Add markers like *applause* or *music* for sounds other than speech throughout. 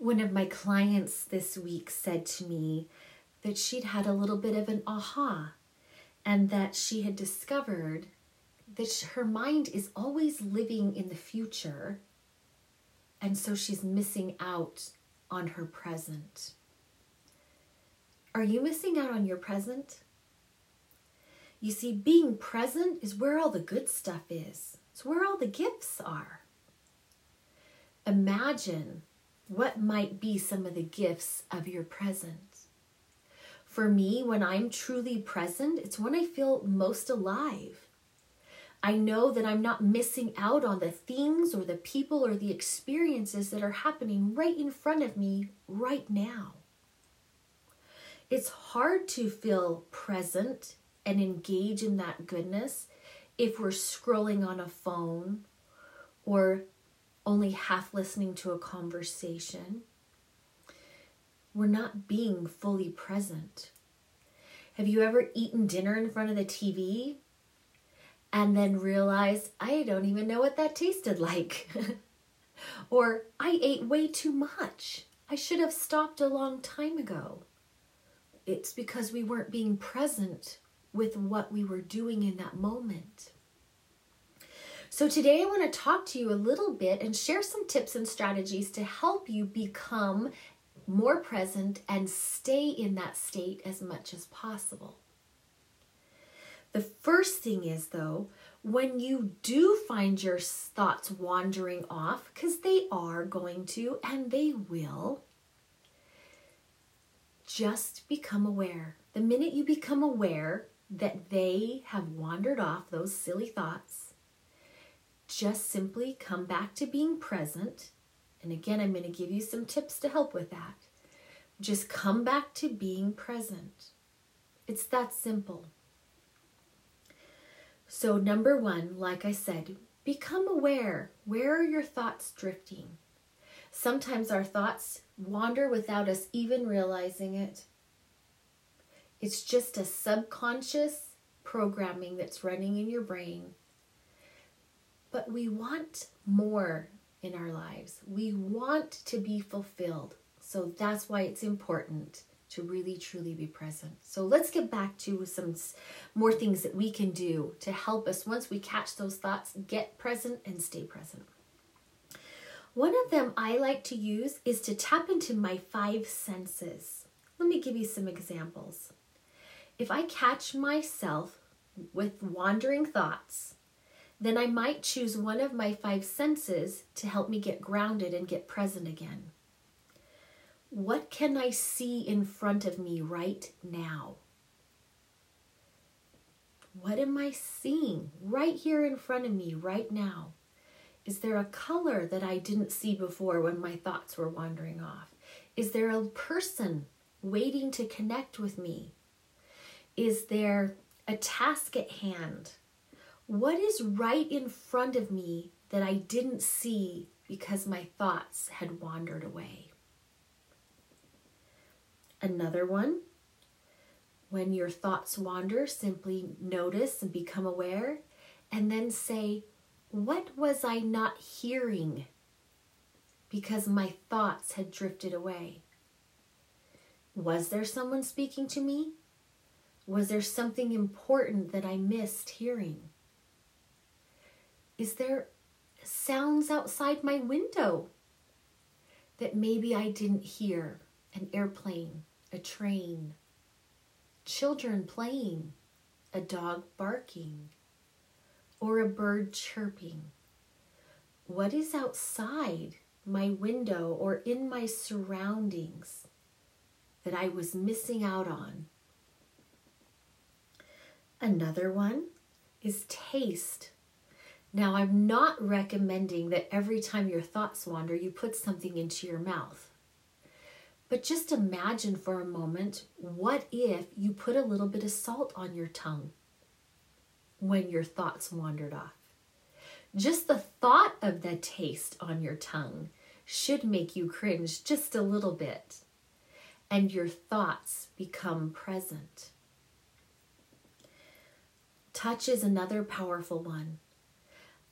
One of my clients this week said to me that she'd had a little bit of an aha and that she had discovered that her mind is always living in the future and so she's missing out on her present. Are you missing out on your present? You see, being present is where all the good stuff is, it's where all the gifts are. Imagine what might be some of the gifts of your presence. For me, when I'm truly present, it's when I feel most alive. I know that I'm not missing out on the things or the people or the experiences that are happening right in front of me right now. It's hard to feel present and engage in that goodness if we're scrolling on a phone or only half listening to a conversation. We're not being fully present. Have you ever eaten dinner in front of the TV and then realized, I don't even know what that tasted like? *laughs* or I ate way too much. I should have stopped a long time ago. It's because we weren't being present with what we were doing in that moment. So, today I want to talk to you a little bit and share some tips and strategies to help you become more present and stay in that state as much as possible. The first thing is, though, when you do find your thoughts wandering off, because they are going to and they will, just become aware. The minute you become aware that they have wandered off, those silly thoughts, just simply come back to being present. And again, I'm going to give you some tips to help with that. Just come back to being present. It's that simple. So, number one, like I said, become aware. Where are your thoughts drifting? Sometimes our thoughts wander without us even realizing it. It's just a subconscious programming that's running in your brain but we want more in our lives. We want to be fulfilled. So that's why it's important to really truly be present. So let's get back to some more things that we can do to help us once we catch those thoughts, get present and stay present. One of them I like to use is to tap into my five senses. Let me give you some examples. If I catch myself with wandering thoughts, then I might choose one of my five senses to help me get grounded and get present again. What can I see in front of me right now? What am I seeing right here in front of me right now? Is there a color that I didn't see before when my thoughts were wandering off? Is there a person waiting to connect with me? Is there a task at hand? What is right in front of me that I didn't see because my thoughts had wandered away? Another one, when your thoughts wander, simply notice and become aware, and then say, What was I not hearing? Because my thoughts had drifted away. Was there someone speaking to me? Was there something important that I missed hearing? Is there sounds outside my window that maybe I didn't hear? An airplane, a train, children playing, a dog barking, or a bird chirping. What is outside my window or in my surroundings that I was missing out on? Another one is taste. Now, I'm not recommending that every time your thoughts wander, you put something into your mouth. But just imagine for a moment what if you put a little bit of salt on your tongue when your thoughts wandered off? Just the thought of the taste on your tongue should make you cringe just a little bit, and your thoughts become present. Touch is another powerful one.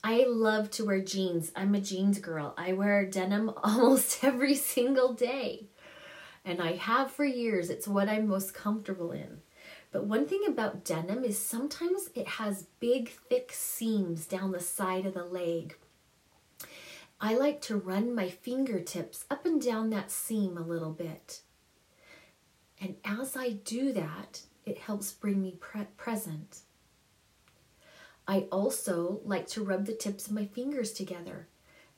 I love to wear jeans. I'm a jeans girl. I wear denim *laughs* almost every single day. And I have for years. It's what I'm most comfortable in. But one thing about denim is sometimes it has big, thick seams down the side of the leg. I like to run my fingertips up and down that seam a little bit. And as I do that, it helps bring me pre- present. I also like to rub the tips of my fingers together.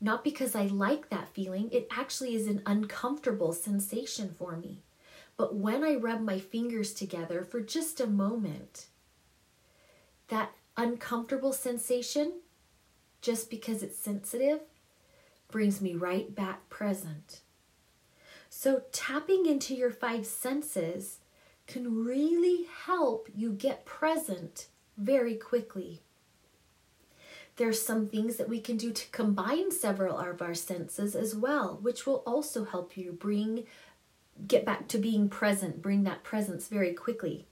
Not because I like that feeling, it actually is an uncomfortable sensation for me. But when I rub my fingers together for just a moment, that uncomfortable sensation, just because it's sensitive, brings me right back present. So, tapping into your five senses can really help you get present very quickly. There's some things that we can do to combine several of our senses as well, which will also help you bring get back to being present, bring that presence very quickly.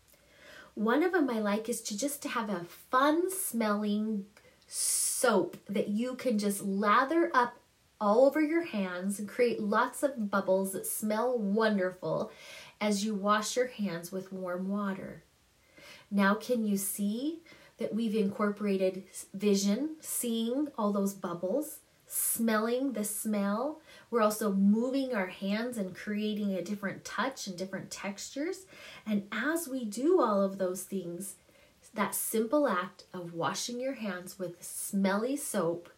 One of them I like is to just to have a fun smelling soap that you can just lather up all over your hands and create lots of bubbles that smell wonderful as you wash your hands with warm water. Now, can you see that we've incorporated vision, seeing all those bubbles, smelling the smell? We're also moving our hands and creating a different touch and different textures. And as we do all of those things, that simple act of washing your hands with smelly soap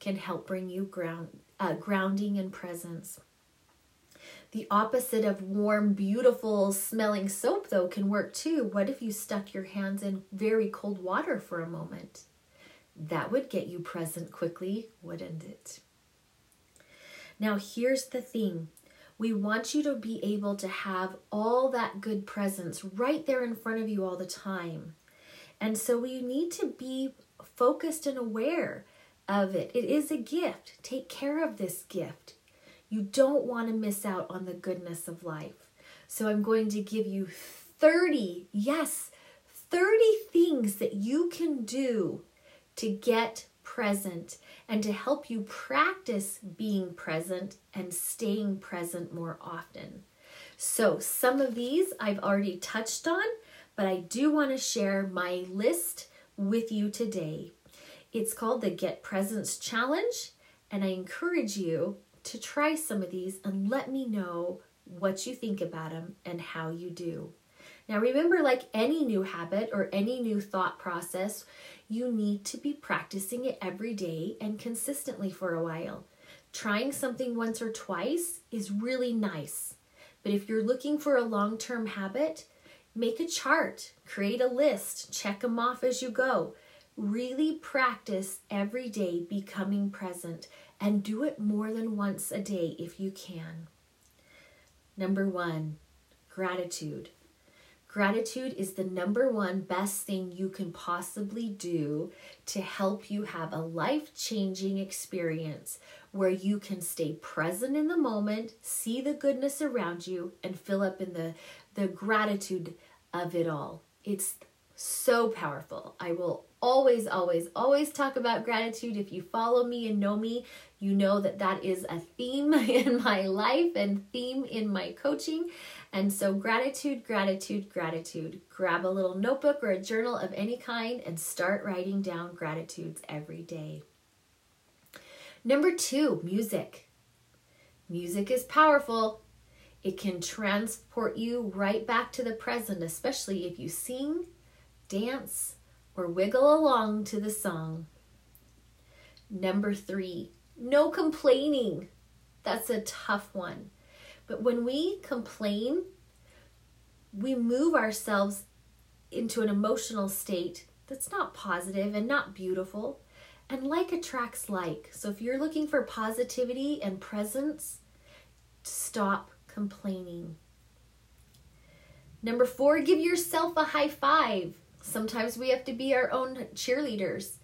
can help bring you ground, uh, grounding and presence. The opposite of warm, beautiful smelling soap, though, can work too. What if you stuck your hands in very cold water for a moment? That would get you present quickly, wouldn't it? Now, here's the thing we want you to be able to have all that good presence right there in front of you all the time. And so we need to be focused and aware of it. It is a gift. Take care of this gift. You don't want to miss out on the goodness of life. So I'm going to give you 30, yes, 30 things that you can do to get present and to help you practice being present and staying present more often. So, some of these I've already touched on, but I do want to share my list with you today. It's called the Get Presence Challenge, and I encourage you to try some of these and let me know what you think about them and how you do. Now, remember, like any new habit or any new thought process, you need to be practicing it every day and consistently for a while. Trying something once or twice is really nice, but if you're looking for a long term habit, make a chart, create a list, check them off as you go. Really practice every day becoming present and do it more than once a day if you can. Number one, gratitude. Gratitude is the number one best thing you can possibly do to help you have a life changing experience where you can stay present in the moment, see the goodness around you, and fill up in the, the gratitude of it all. It's so powerful. I will always, always, always talk about gratitude. If you follow me and know me, you know that that is a theme *laughs* in my life and theme in my coaching. And so, gratitude, gratitude, gratitude. Grab a little notebook or a journal of any kind and start writing down gratitudes every day. Number two, music. Music is powerful. It can transport you right back to the present, especially if you sing, dance, or wiggle along to the song. Number three, no complaining. That's a tough one. But when we complain, we move ourselves into an emotional state that's not positive and not beautiful. And like attracts like. So if you're looking for positivity and presence, stop complaining. Number four, give yourself a high five. Sometimes we have to be our own cheerleaders.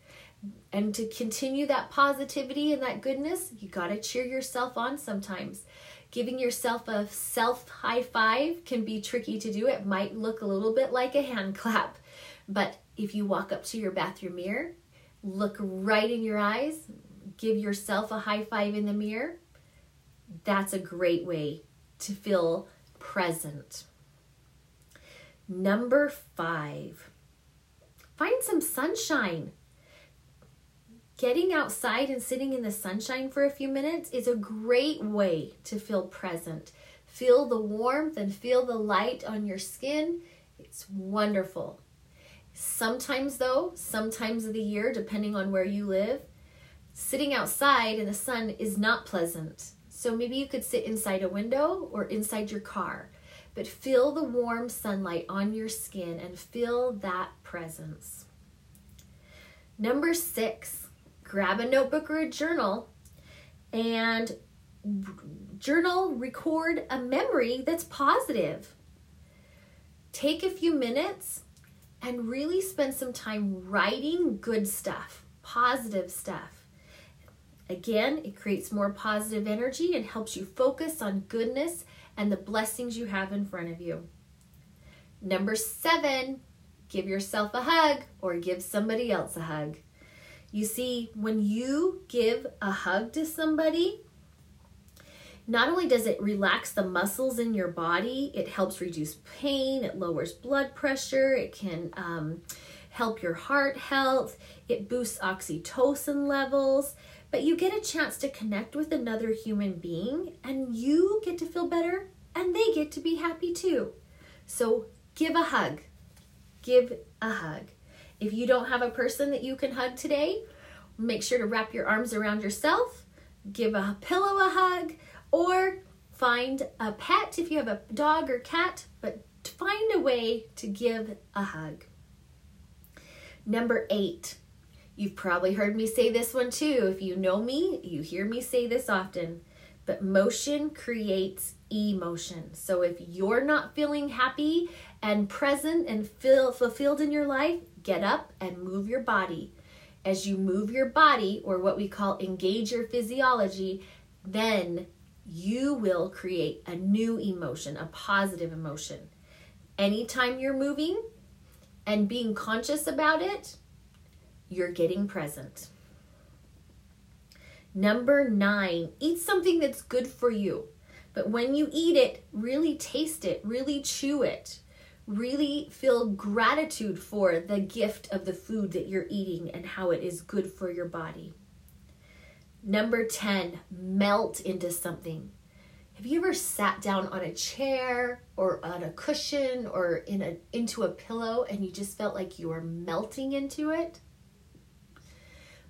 And to continue that positivity and that goodness, you got to cheer yourself on sometimes. Giving yourself a self high five can be tricky to do. It might look a little bit like a hand clap. But if you walk up to your bathroom mirror look right in your eyes, give yourself a high five in the mirror. That's a great way to feel present. Number five, find some sunshine. Getting outside and sitting in the sunshine for a few minutes is a great way to feel present. Feel the warmth and feel the light on your skin. It's wonderful. Sometimes, though, sometimes of the year, depending on where you live, sitting outside in the sun is not pleasant. So maybe you could sit inside a window or inside your car, but feel the warm sunlight on your skin and feel that presence. Number six, grab a notebook or a journal and journal, record a memory that's positive. Take a few minutes and really spend some time writing good stuff, positive stuff. Again, it creates more positive energy and helps you focus on goodness and the blessings you have in front of you. Number seven, give yourself a hug or give somebody else a hug. You see, when you give a hug to somebody, not only does it relax the muscles in your body, it helps reduce pain, it lowers blood pressure, it can um, help your heart health, it boosts oxytocin levels. But you get a chance to connect with another human being, and you get to feel better, and they get to be happy too. So give a hug. Give a hug. If you don't have a person that you can hug today, make sure to wrap your arms around yourself, give a pillow a hug, or find a pet if you have a dog or cat, but find a way to give a hug. Number eight, you've probably heard me say this one too. If you know me, you hear me say this often, but motion creates emotion. So if you're not feeling happy and present and feel fulfilled in your life, get up and move your body. As you move your body, or what we call engage your physiology, then you will create a new emotion, a positive emotion. Anytime you're moving and being conscious about it, you're getting present. Number nine, eat something that's good for you. But when you eat it, really taste it, really chew it, really feel gratitude for the gift of the food that you're eating and how it is good for your body. Number 10, melt into something. Have you ever sat down on a chair or on a cushion or in a into a pillow and you just felt like you were melting into it?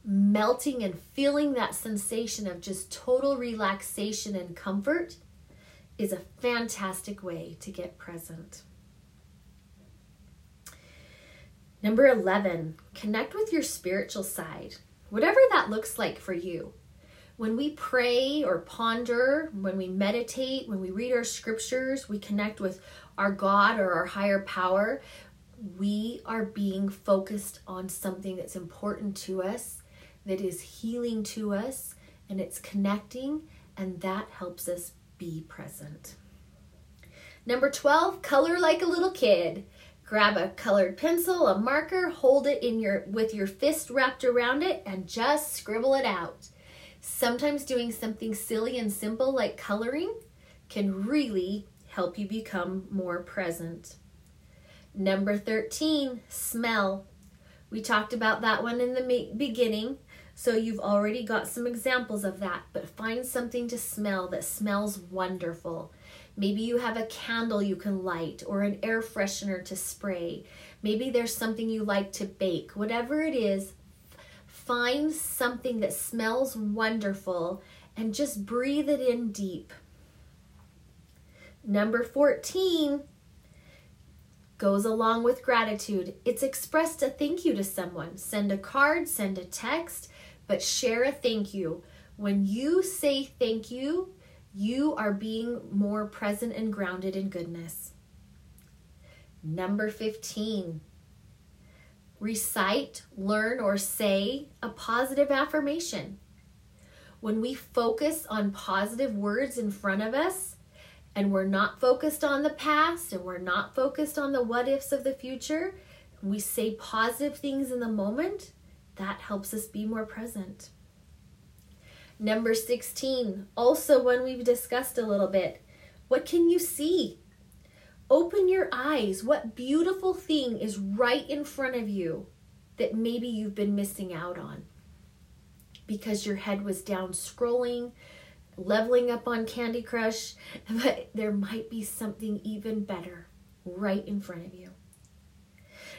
Melting and feeling that sensation of just total relaxation and comfort is a fantastic way to get present. Number 11, connect with your spiritual side, whatever that looks like for you when we pray or ponder, when we meditate, when we read our scriptures, we connect with our God or our higher power, we are being focused on something that's important to us, that is healing to us, and it's connecting, and that helps us be present. Number 12, color like a little kid. Grab a colored pencil, a marker, hold it in your with your fist wrapped around it and just scribble it out. Sometimes doing something silly and simple like coloring can really help you become more present. Number 13, smell. We talked about that one in the beginning, so you've already got some examples of that, but find something to smell that smells wonderful. Maybe you have a candle you can light or an air freshener to spray. Maybe there's something you like to bake. Whatever it is, find something that smells wonderful and just breathe it in deep. Number 14 goes along with gratitude. It's expressed a thank you to someone. Send a card, send a text, but share a thank you. When you say thank you, you are being more present and grounded in goodness. Number 15, recite, learn, or say a positive affirmation. When we focus on positive words in front of us, and we're not focused on the past and we're not focused on the what ifs of the future, we say positive things in the moment, that helps us be more present. Number 16, also one we've discussed a little bit. What can you see? Open your eyes. What beautiful thing is right in front of you that maybe you've been missing out on because your head was down scrolling, leveling up on Candy Crush, *laughs* but there might be something even better right in front of you.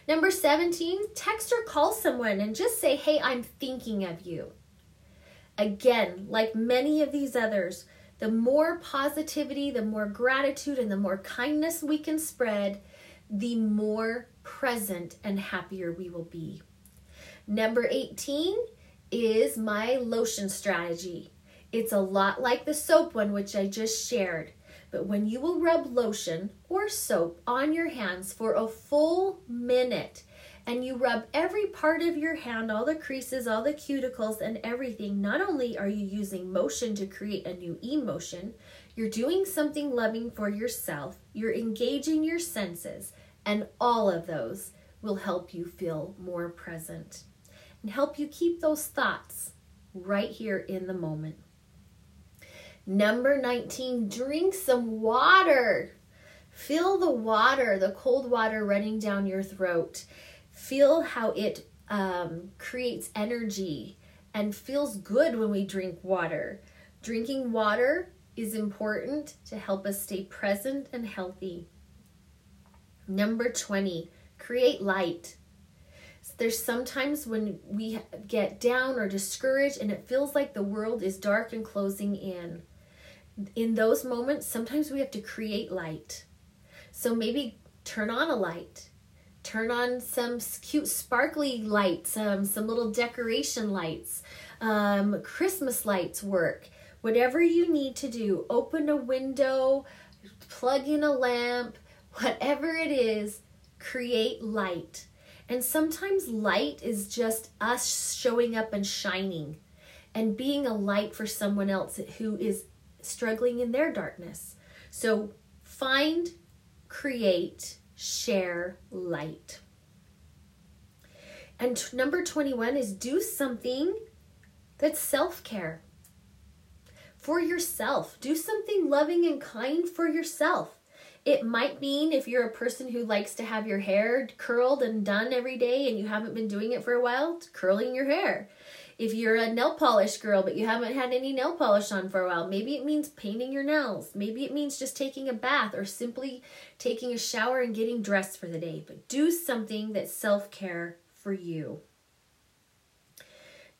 Number 17, text or call someone and just say, Hey, I'm thinking of you. Again, like many of these others, the more positivity, the more gratitude, and the more kindness we can spread, the more present and happier we will be. Number 18 is my lotion strategy. It's a lot like the soap one, which I just shared. But when you will rub lotion or soap on your hands for a full minute, and you rub every part of your hand, all the creases, all the cuticles, and everything, not only are you using motion to create a new emotion, you're doing something loving for yourself, you're engaging your senses, and all of those will help you feel more present and help you keep those thoughts right here in the moment. Number 19, drink some water. Feel the water, the cold water running down your throat feel how it um, creates energy and feels good when we drink water. Drinking water is important to help us stay present and healthy. Number 20, create light. There's sometimes when we get down or discouraged and it feels like the world is dark and closing in. In those moments, sometimes we have to create light. So maybe turn on a light turn on some cute sparkly lights, um, some little decoration lights, um, Christmas lights work. Whatever you need to do, open a window, plug in a lamp, whatever it is, create light. And sometimes light is just us showing up and shining and being a light for someone else who is struggling in their darkness. So find, create, share light. And t- number 21 is do something that's self care for yourself. Do something loving and kind for yourself. It might mean if you're a person who likes to have your hair curled and done every day and you haven't been doing it for a while, curling your hair. If you're a nail polish girl but you haven't had any nail polish on for a while, maybe it means painting your nails. Maybe it means just taking a bath or simply taking a shower and getting dressed for the day. But do something that's self care for you.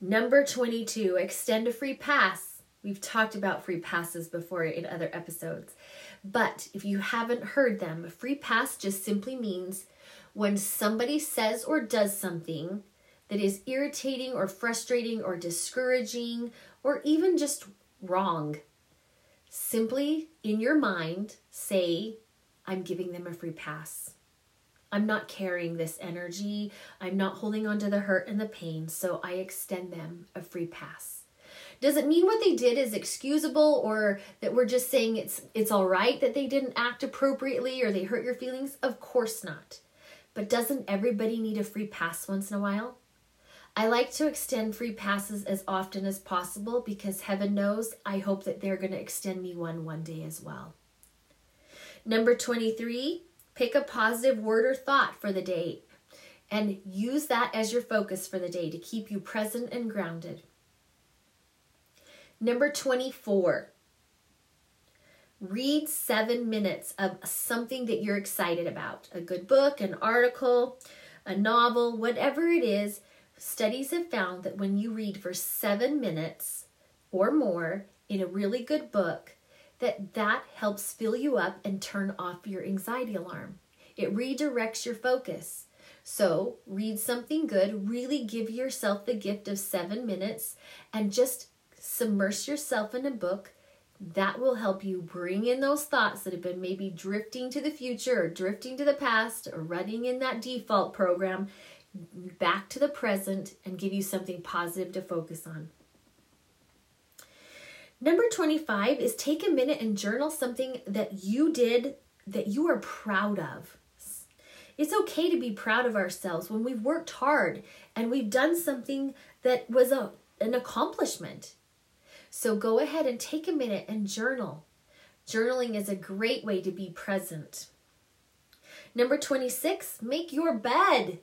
Number 22, extend a free pass. We've talked about free passes before in other episodes. But if you haven't heard them, a free pass just simply means when somebody says or does something that is irritating or frustrating or discouraging or even just wrong, simply in your mind say, I'm giving them a free pass. I'm not carrying this energy. I'm not holding on to the hurt and the pain, so I extend them a free pass. Does it mean what they did is excusable or that we're just saying it's it's all right that they didn't act appropriately or they hurt your feelings? Of course not. But doesn't everybody need a free pass once in a while? I like to extend free passes as often as possible because heaven knows I hope that they're going to extend me one one day as well. Number 23, pick a positive word or thought for the day and use that as your focus for the day to keep you present and grounded. Number 24, read seven minutes of something that you're excited about a good book, an article, a novel, whatever it is Studies have found that when you read for seven minutes or more in a really good book, that that helps fill you up and turn off your anxiety alarm. It redirects your focus. So, read something good, really give yourself the gift of seven minutes, and just submerge yourself in a book. That will help you bring in those thoughts that have been maybe drifting to the future or drifting to the past or running in that default program back to the present and give you something positive to focus on. Number 25 is take a minute and journal something that you did that you are proud of. It's okay to be proud of ourselves when we've worked hard and we've done something that was a, an accomplishment. So go ahead and take a minute and journal. Journaling is a great way to be present. Number 26, make your bed.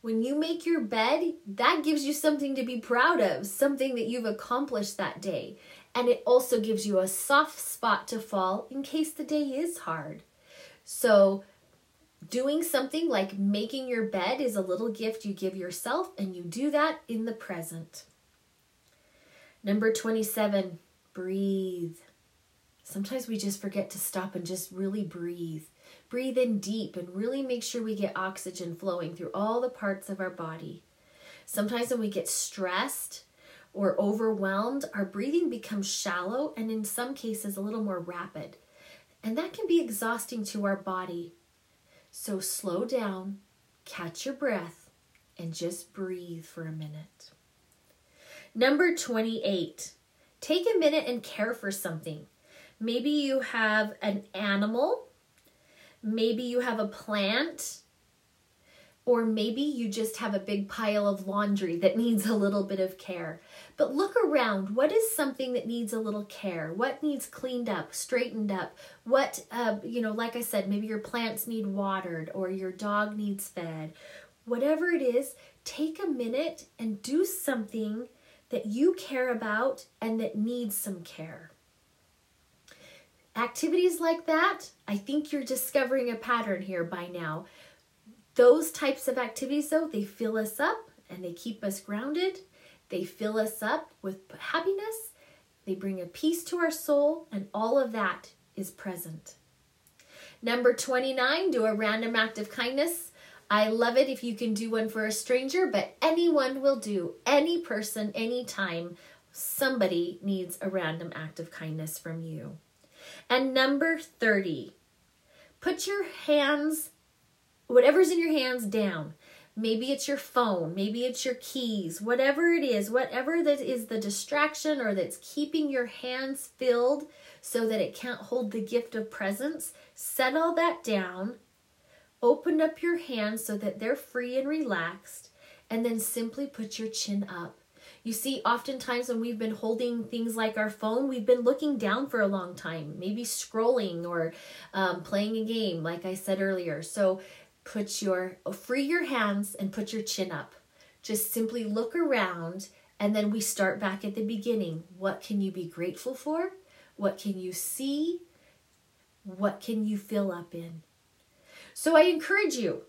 When you make your bed, that gives you something to be proud of, something that you've accomplished that day. And it also gives you a soft spot to fall in case the day is hard. So, doing something like making your bed is a little gift you give yourself, and you do that in the present. Number 27, breathe. Sometimes we just forget to stop and just really breathe. Breathe in deep and really make sure we get oxygen flowing through all the parts of our body. Sometimes when we get stressed or overwhelmed, our breathing becomes shallow and in some cases a little more rapid. And that can be exhausting to our body. So slow down, catch your breath, and just breathe for a minute. Number 28, take a minute and care for something. Maybe you have an animal Maybe you have a plant, or maybe you just have a big pile of laundry that *laughs* needs a little bit of care. But look around. What is something that needs a little care? What needs cleaned up, straightened up? What, uh, you know, like I said, maybe your plants need watered or your dog needs fed. Whatever it is, take a minute and do something that you care about and that needs some care. Activities like that, I think you're discovering a pattern here by now. Those types of activities, though, they fill us up and they keep us grounded. They fill us up with happiness. They bring a peace to our soul, and all of that is present. Number 29, do a random act of kindness. I love it if you can do one for a stranger, but anyone will do. Any person, anytime, somebody needs a random act of kindness from you. And number 30, put your hands, whatever's in your hands, down. Maybe it's your phone, maybe it's your keys, whatever it is, whatever that is the distraction or that's keeping your hands filled so that it can't hold the gift of presence, set all that down. Open up your hands so that they're free and relaxed, and then simply put your chin up you see, oftentimes when we've been holding things like our phone, we've been looking down for a long time, maybe scrolling or um, playing a game, like I said earlier. So put your, free your hands and put your chin up. Just simply look around and then we start back at the beginning. What can you be grateful for? What can you see? What can you fill up in? So I encourage you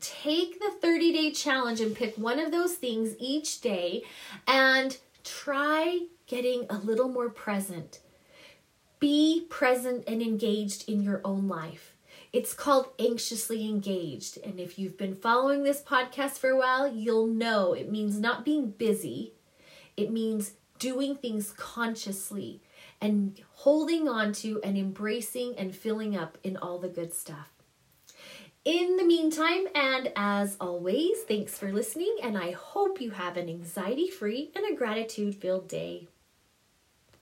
take the 30 day challenge and pick one of those things each day and try getting a little more present. Be present and engaged in your own life. It's called Anxiously Engaged. And if you've been following this podcast for a while, you'll know it means not being busy, it means doing things consciously and holding on to and embracing and filling up in all the good stuff. In the meantime, and as always, thanks for listening, and I hope you have an anxiety free and a gratitude filled day.